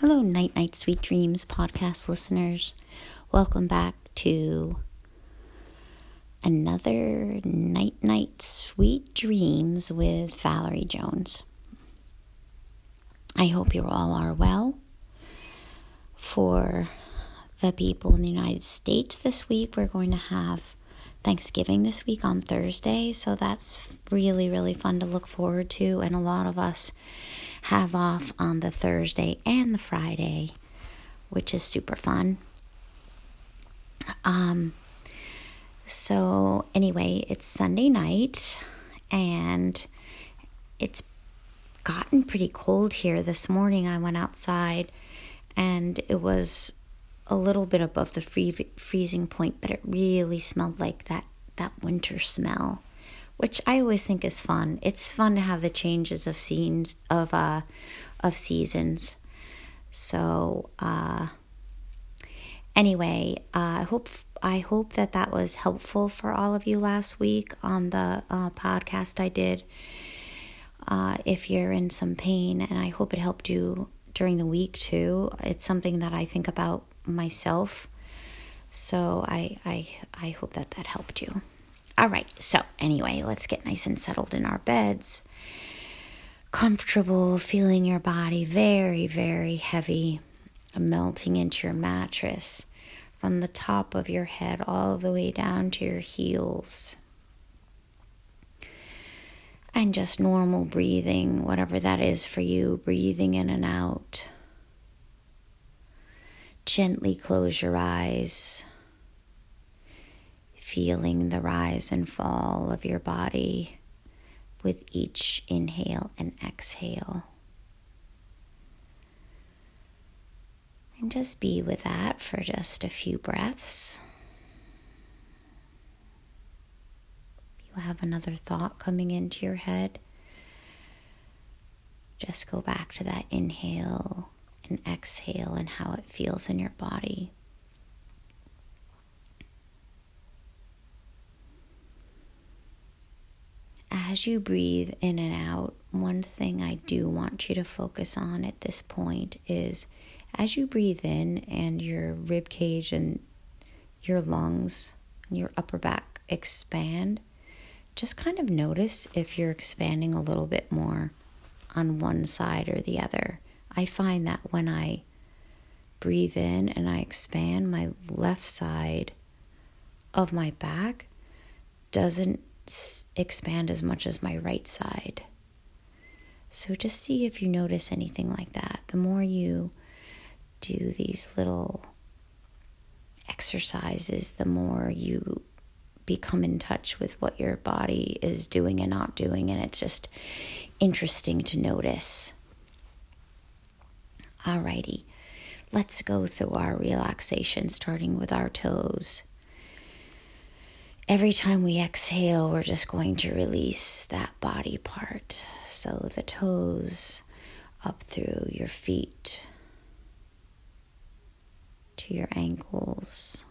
Hello, Night Night Sweet Dreams podcast listeners. Welcome back to another Night Night Sweet Dreams with Valerie Jones. I hope you all are well. For the people in the United States this week, we're going to have Thanksgiving this week on Thursday, so that's really, really fun to look forward to. And a lot of us have off on the Thursday and the Friday, which is super fun. Um, so, anyway, it's Sunday night and it's gotten pretty cold here. This morning I went outside and it was a little bit above the free, freezing point, but it really smelled like that, that winter smell, which I always think is fun. It's fun to have the changes of scenes of uh of seasons. So uh, anyway, uh, I hope I hope that that was helpful for all of you last week on the uh, podcast I did. Uh, if you're in some pain, and I hope it helped you during the week too. It's something that I think about myself. So I I I hope that that helped you. All right. So anyway, let's get nice and settled in our beds. Comfortable, feeling your body very very heavy, melting into your mattress from the top of your head all the way down to your heels. And just normal breathing, whatever that is for you, breathing in and out. Gently close your eyes, feeling the rise and fall of your body with each inhale and exhale. And just be with that for just a few breaths. If you have another thought coming into your head, just go back to that inhale and exhale and how it feels in your body. As you breathe in and out, one thing I do want you to focus on at this point is as you breathe in and your rib cage and your lungs and your upper back expand, just kind of notice if you're expanding a little bit more on one side or the other. I find that when I breathe in and I expand, my left side of my back doesn't expand as much as my right side. So just see if you notice anything like that. The more you do these little exercises, the more you become in touch with what your body is doing and not doing. And it's just interesting to notice. Alrighty, let's go through our relaxation, starting with our toes. Every time we exhale, we're just going to release that body part. So the toes up through your feet to your ankles,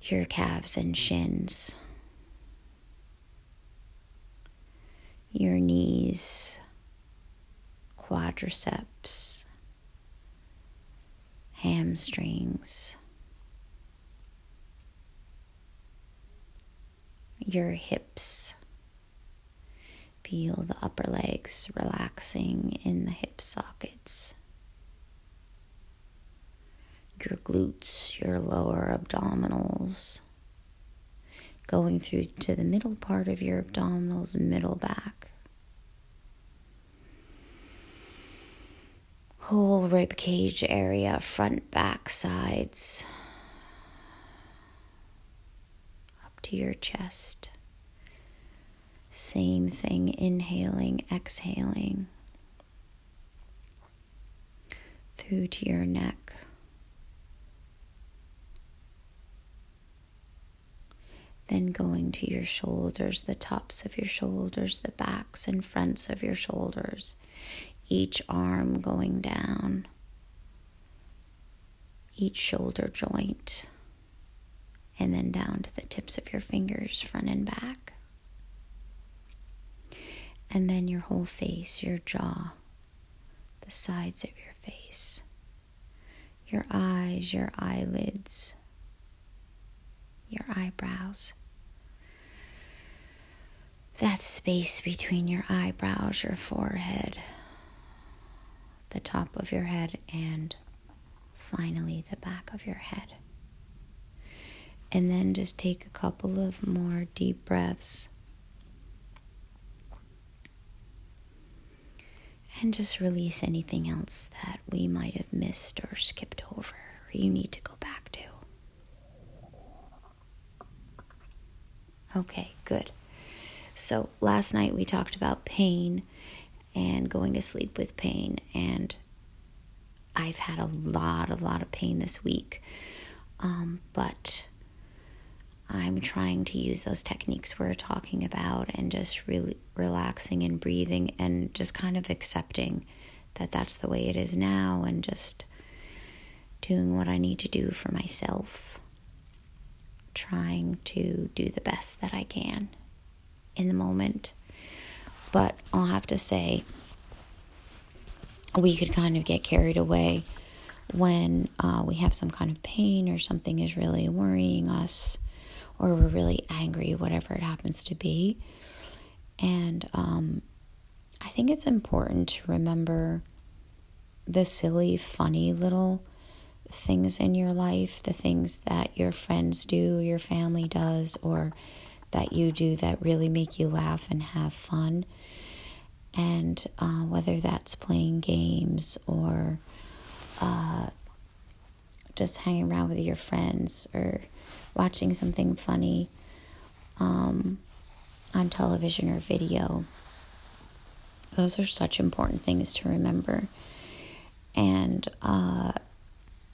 your calves and shins, your knees quadriceps, hamstrings, your hips. Feel the upper legs relaxing in the hip sockets. Your glutes, your lower abdominals, going through to the middle part of your abdominals, middle back. whole rib cage area, front, back, sides, to your chest. Same thing, inhaling, exhaling, through to your neck. Then going to your shoulders, the tops of your shoulders, the backs and fronts of your shoulders, each arm going down, each shoulder joint, and then down to the tips of your fingers, front and back. And then your whole face, your jaw, the sides of your face, your eyes, your eyelids, your eyebrows. That space between your eyebrows, your forehead, the top of your head, and finally the back of your head. And then just take a couple of more deep breaths. And just release anything else that we might have missed or skipped over or you need to go back to. Okay, good. So last night we talked about pain and going to sleep with pain and I've had a lot, a lot of pain this week. Um, but I'm trying to use those techniques we're talking about and just really relaxing and breathing and just kind of accepting that that's the way it is now and just doing what I need to do for myself. Trying to do the best that I can in the moment. But I'll have to say, we could kind of get carried away when uh, we have some kind of pain or something is really worrying us or we're really angry, whatever it happens to be. And um, I think it's important to remember the silly, funny little things in your life, the things that your friends do, your family does, or that you do that really make you laugh and have fun and uh, whether that's playing games or uh, just hanging around with your friends or watching something funny um, on television or video. Those are such important things to remember. And uh,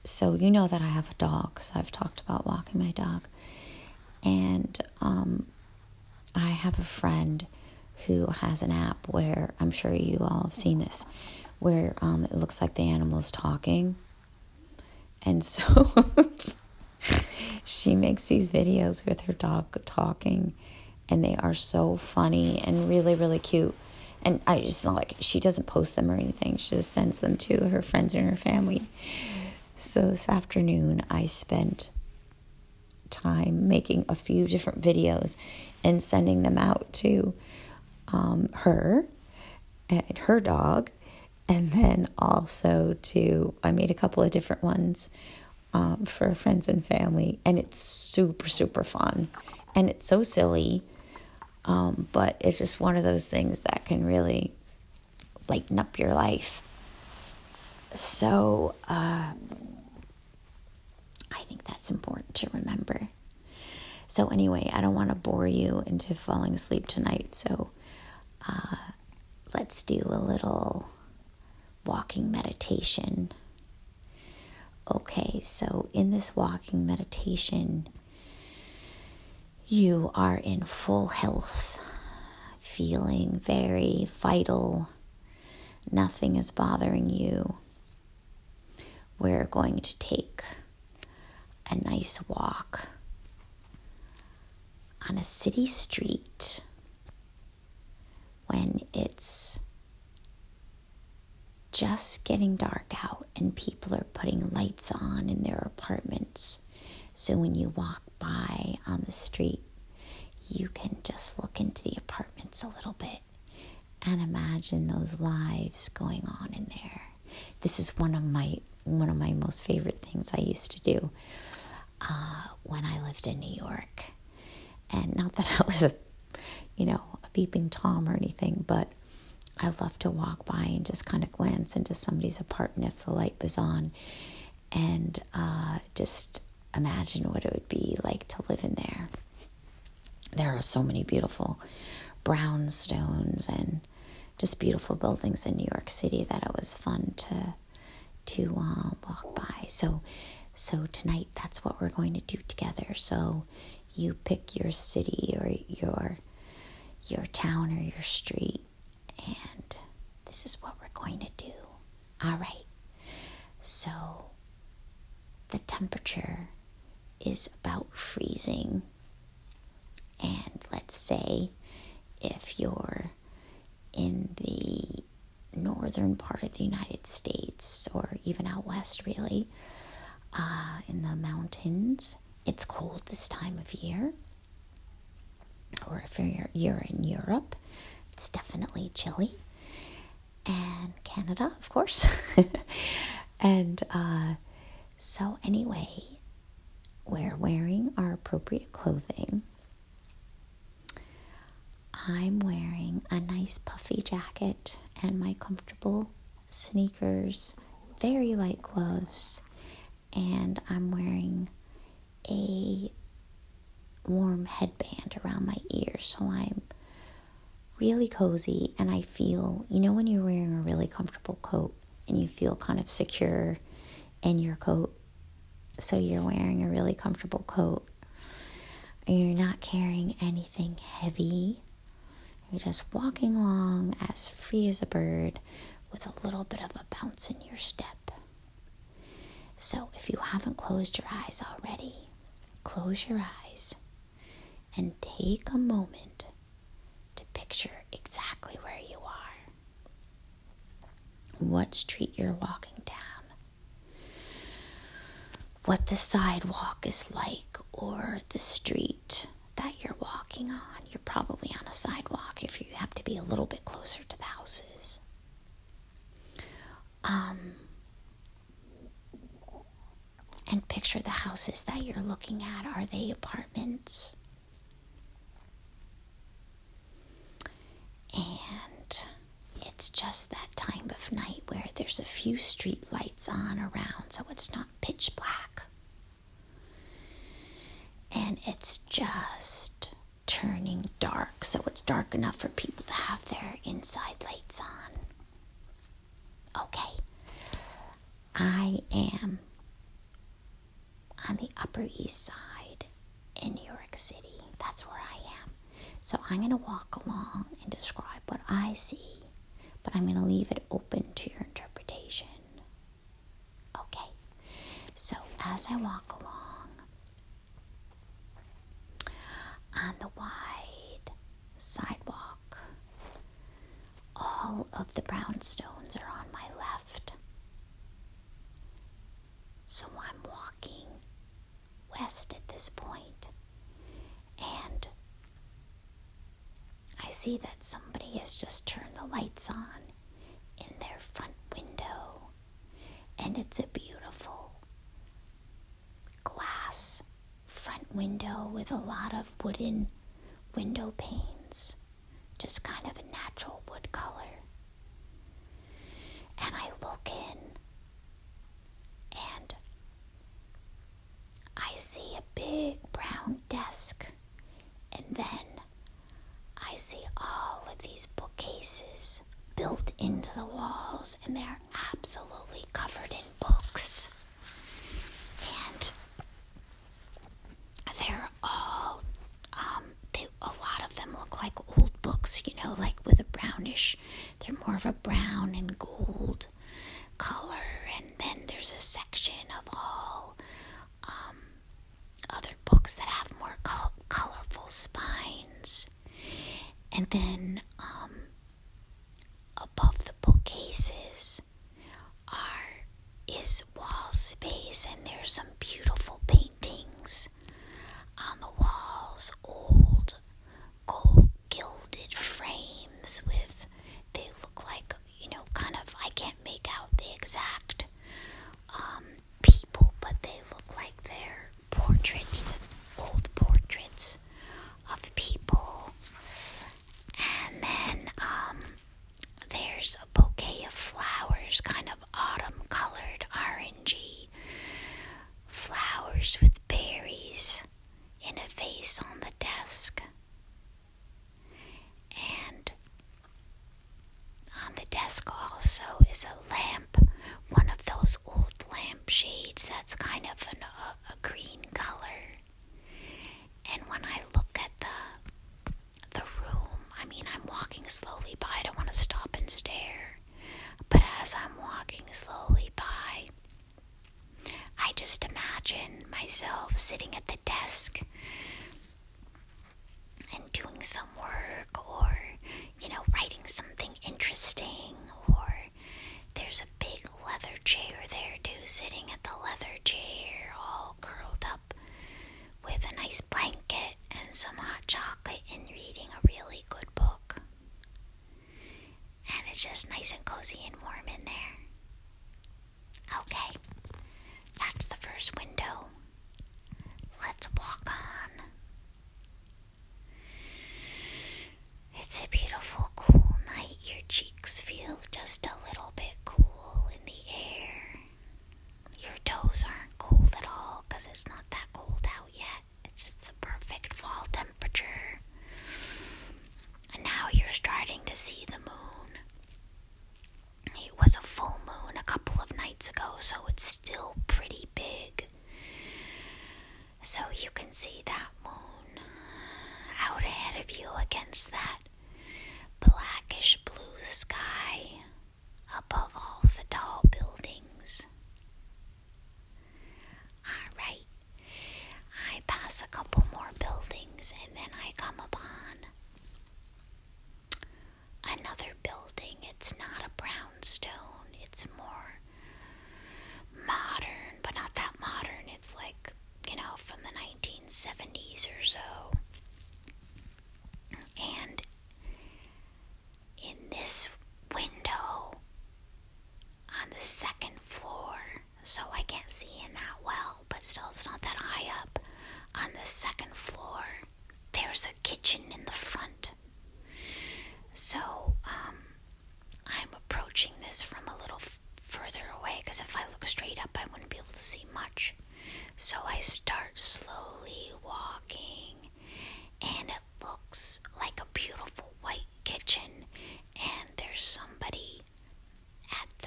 so, you know that I have a dog, so I've talked about walking my dog. And um, I have a friend who has an app where I'm sure you all have seen this, where um, it looks like the animal's talking. And so she makes these videos with her dog talking, and they are so funny and really, really cute. And I just not like she doesn't post them or anything, she just sends them to her friends and her family. So this afternoon, I spent time making a few different videos and sending them out to um, her and her dog, and then also to I made a couple of different ones um, for friends and family, and it's super super fun, and it's so silly, um, but it's just one of those things that can really lighten up your life. So uh, I think that's important to remember. So, anyway, I don't want to bore you into falling asleep tonight. So, uh, let's do a little walking meditation. Okay, so in this walking meditation, you are in full health, feeling very vital. Nothing is bothering you. We're going to take a nice walk on a city street when it's just getting dark out and people are putting lights on in their apartments. So when you walk by on the street, you can just look into the apartments a little bit and imagine those lives going on in there. This is one of my one of my most favorite things I used to do uh, when I lived in New York. And not that I was a, you know, a beeping Tom or anything, but I love to walk by and just kind of glance into somebody's apartment if the light was on and uh, just imagine what it would be like to live in there. There are so many beautiful brownstones and just beautiful buildings in New York City that it was fun to to uh, walk by. So so tonight that's what we're going to do together. So you pick your city or your your town or your street. And this is what we're going to do. All right. So the temperature is about freezing. And let's say if you're in the northern part of the United States or even out west, really, uh, in the mountains, it's cold this time of year. Or if you're, you're in Europe, it's definitely chilly. And Canada, of course. and uh, so, anyway, we're wearing our appropriate clothing. I'm wearing a nice puffy jacket and my comfortable sneakers, very light gloves, and I'm wearing a warm headband around my ears. So I'm really cozy and I feel, you know, when you're wearing a really comfortable coat and you feel kind of secure in your coat. So you're wearing a really comfortable coat you're not carrying anything heavy. You're just walking along as free as a bird with a little bit of a bounce in your step. So if you haven't closed your eyes already, close your eyes and take a moment to picture exactly where you are, what street you're walking down, what the sidewalk is like, or the street that you're walking on. You're probably on a sidewalk if you have to be a little bit closer to the houses. Um, and picture the houses that you're looking at. Are they apartments? And it's just that time of night where there's a few street lights on around, so it's not pitch black. And it's just turning dark, so it's dark enough for people to have their inside lights on. Okay, I am on the Upper East Side in New York City. That's where I am. So I'm going to walk along and describe what I see, but I'm going to leave it open to your interpretation. Okay, so as I walk along, on the wide sidewalk, all of the brownstones are on my left. So I'm walking west at this point, and I see that somebody has just turned the lights on in their front window, and it's a beautiful glass front window with a lot of wooden window panes, just kind of a natural wood color. And I look in and I see a big brown desk, and then I see all of these bookcases built into the walls, and they're absolutely covered in books. And they're all, um, they, a lot of them look like old books, you know, like with a brownish, they're more of a brown and gold color. And then there's a section of all um, other books that have more col- colorful spines. And then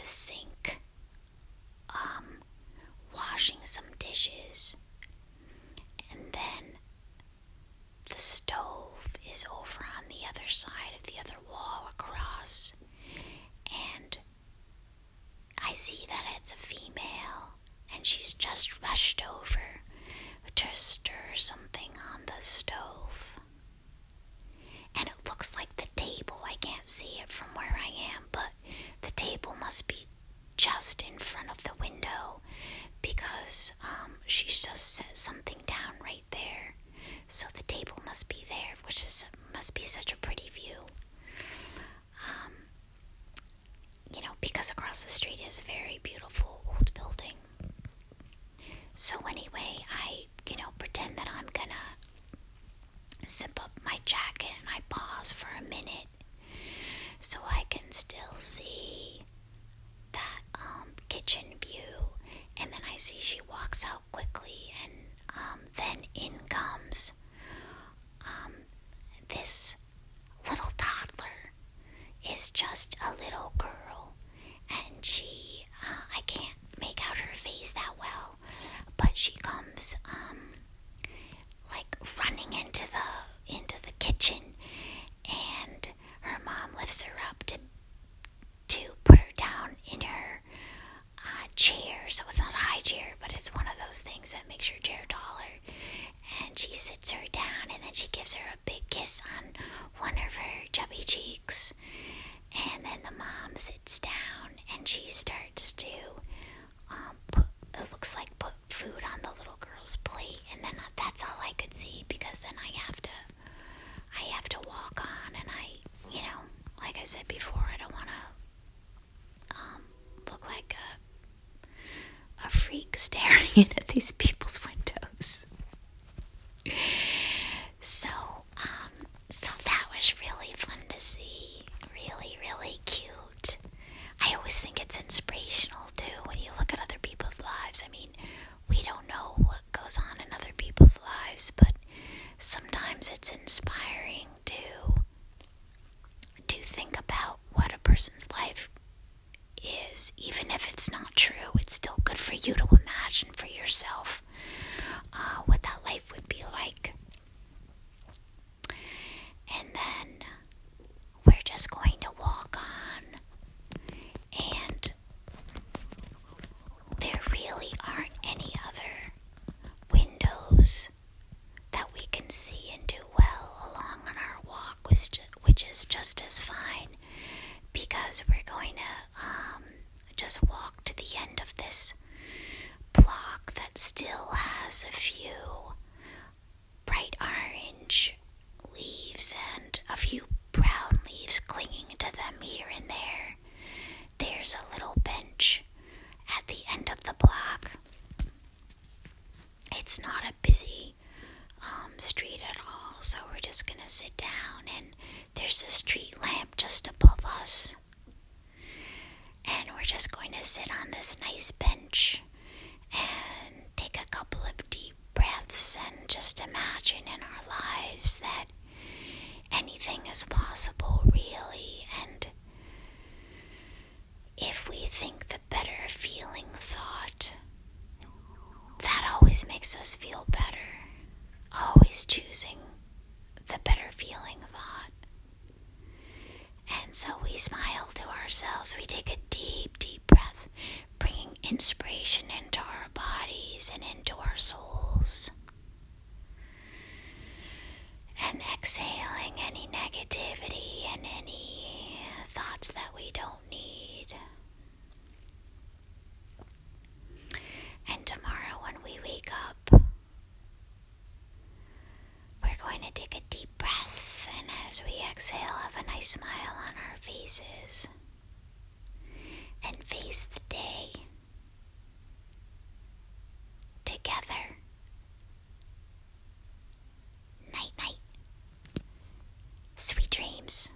sim must be such a pretty view. Um, you know, because across the street is a very beautiful old building. So, anyway, I, you know, pretend that I'm gonna zip up my jacket and I pause for a minute so I can still see that um, kitchen view. And then I see she walks out quickly, and um, then in comes um, this little toddler is just a little girl, and she, uh, I can't make out her face that well, but she comes, um, like running into the into the kitchen, and her mom lifts her up to to put her down in her chair, so it's not a high chair, but it's one of those things that makes your chair taller. And she sits her down and then she gives her a big kiss on one of her chubby cheeks. And then the mom sits down and she starts to um, put, it looks like put food on the little girl's plate. And then uh, that's all I could see because then I have to, I have to walk on and I, you know, like I said before, I don't want to um, look like a looking at these people's windows. There's a street lamp just above us. And we're just going to sit on this nice bench and take a couple of deep breaths and just imagine in our lives that anything is possible, really. And if we think the better feeling thought, that always makes us feel better. Always choosing the better feeling thought. And so we smile to ourselves. We take a deep, deep breath, bringing inspiration into our bodies and into our souls. And exhaling any negativity and any thoughts that we don't As we exhale, have a nice smile on our faces and face the day together. Night, night. Sweet dreams.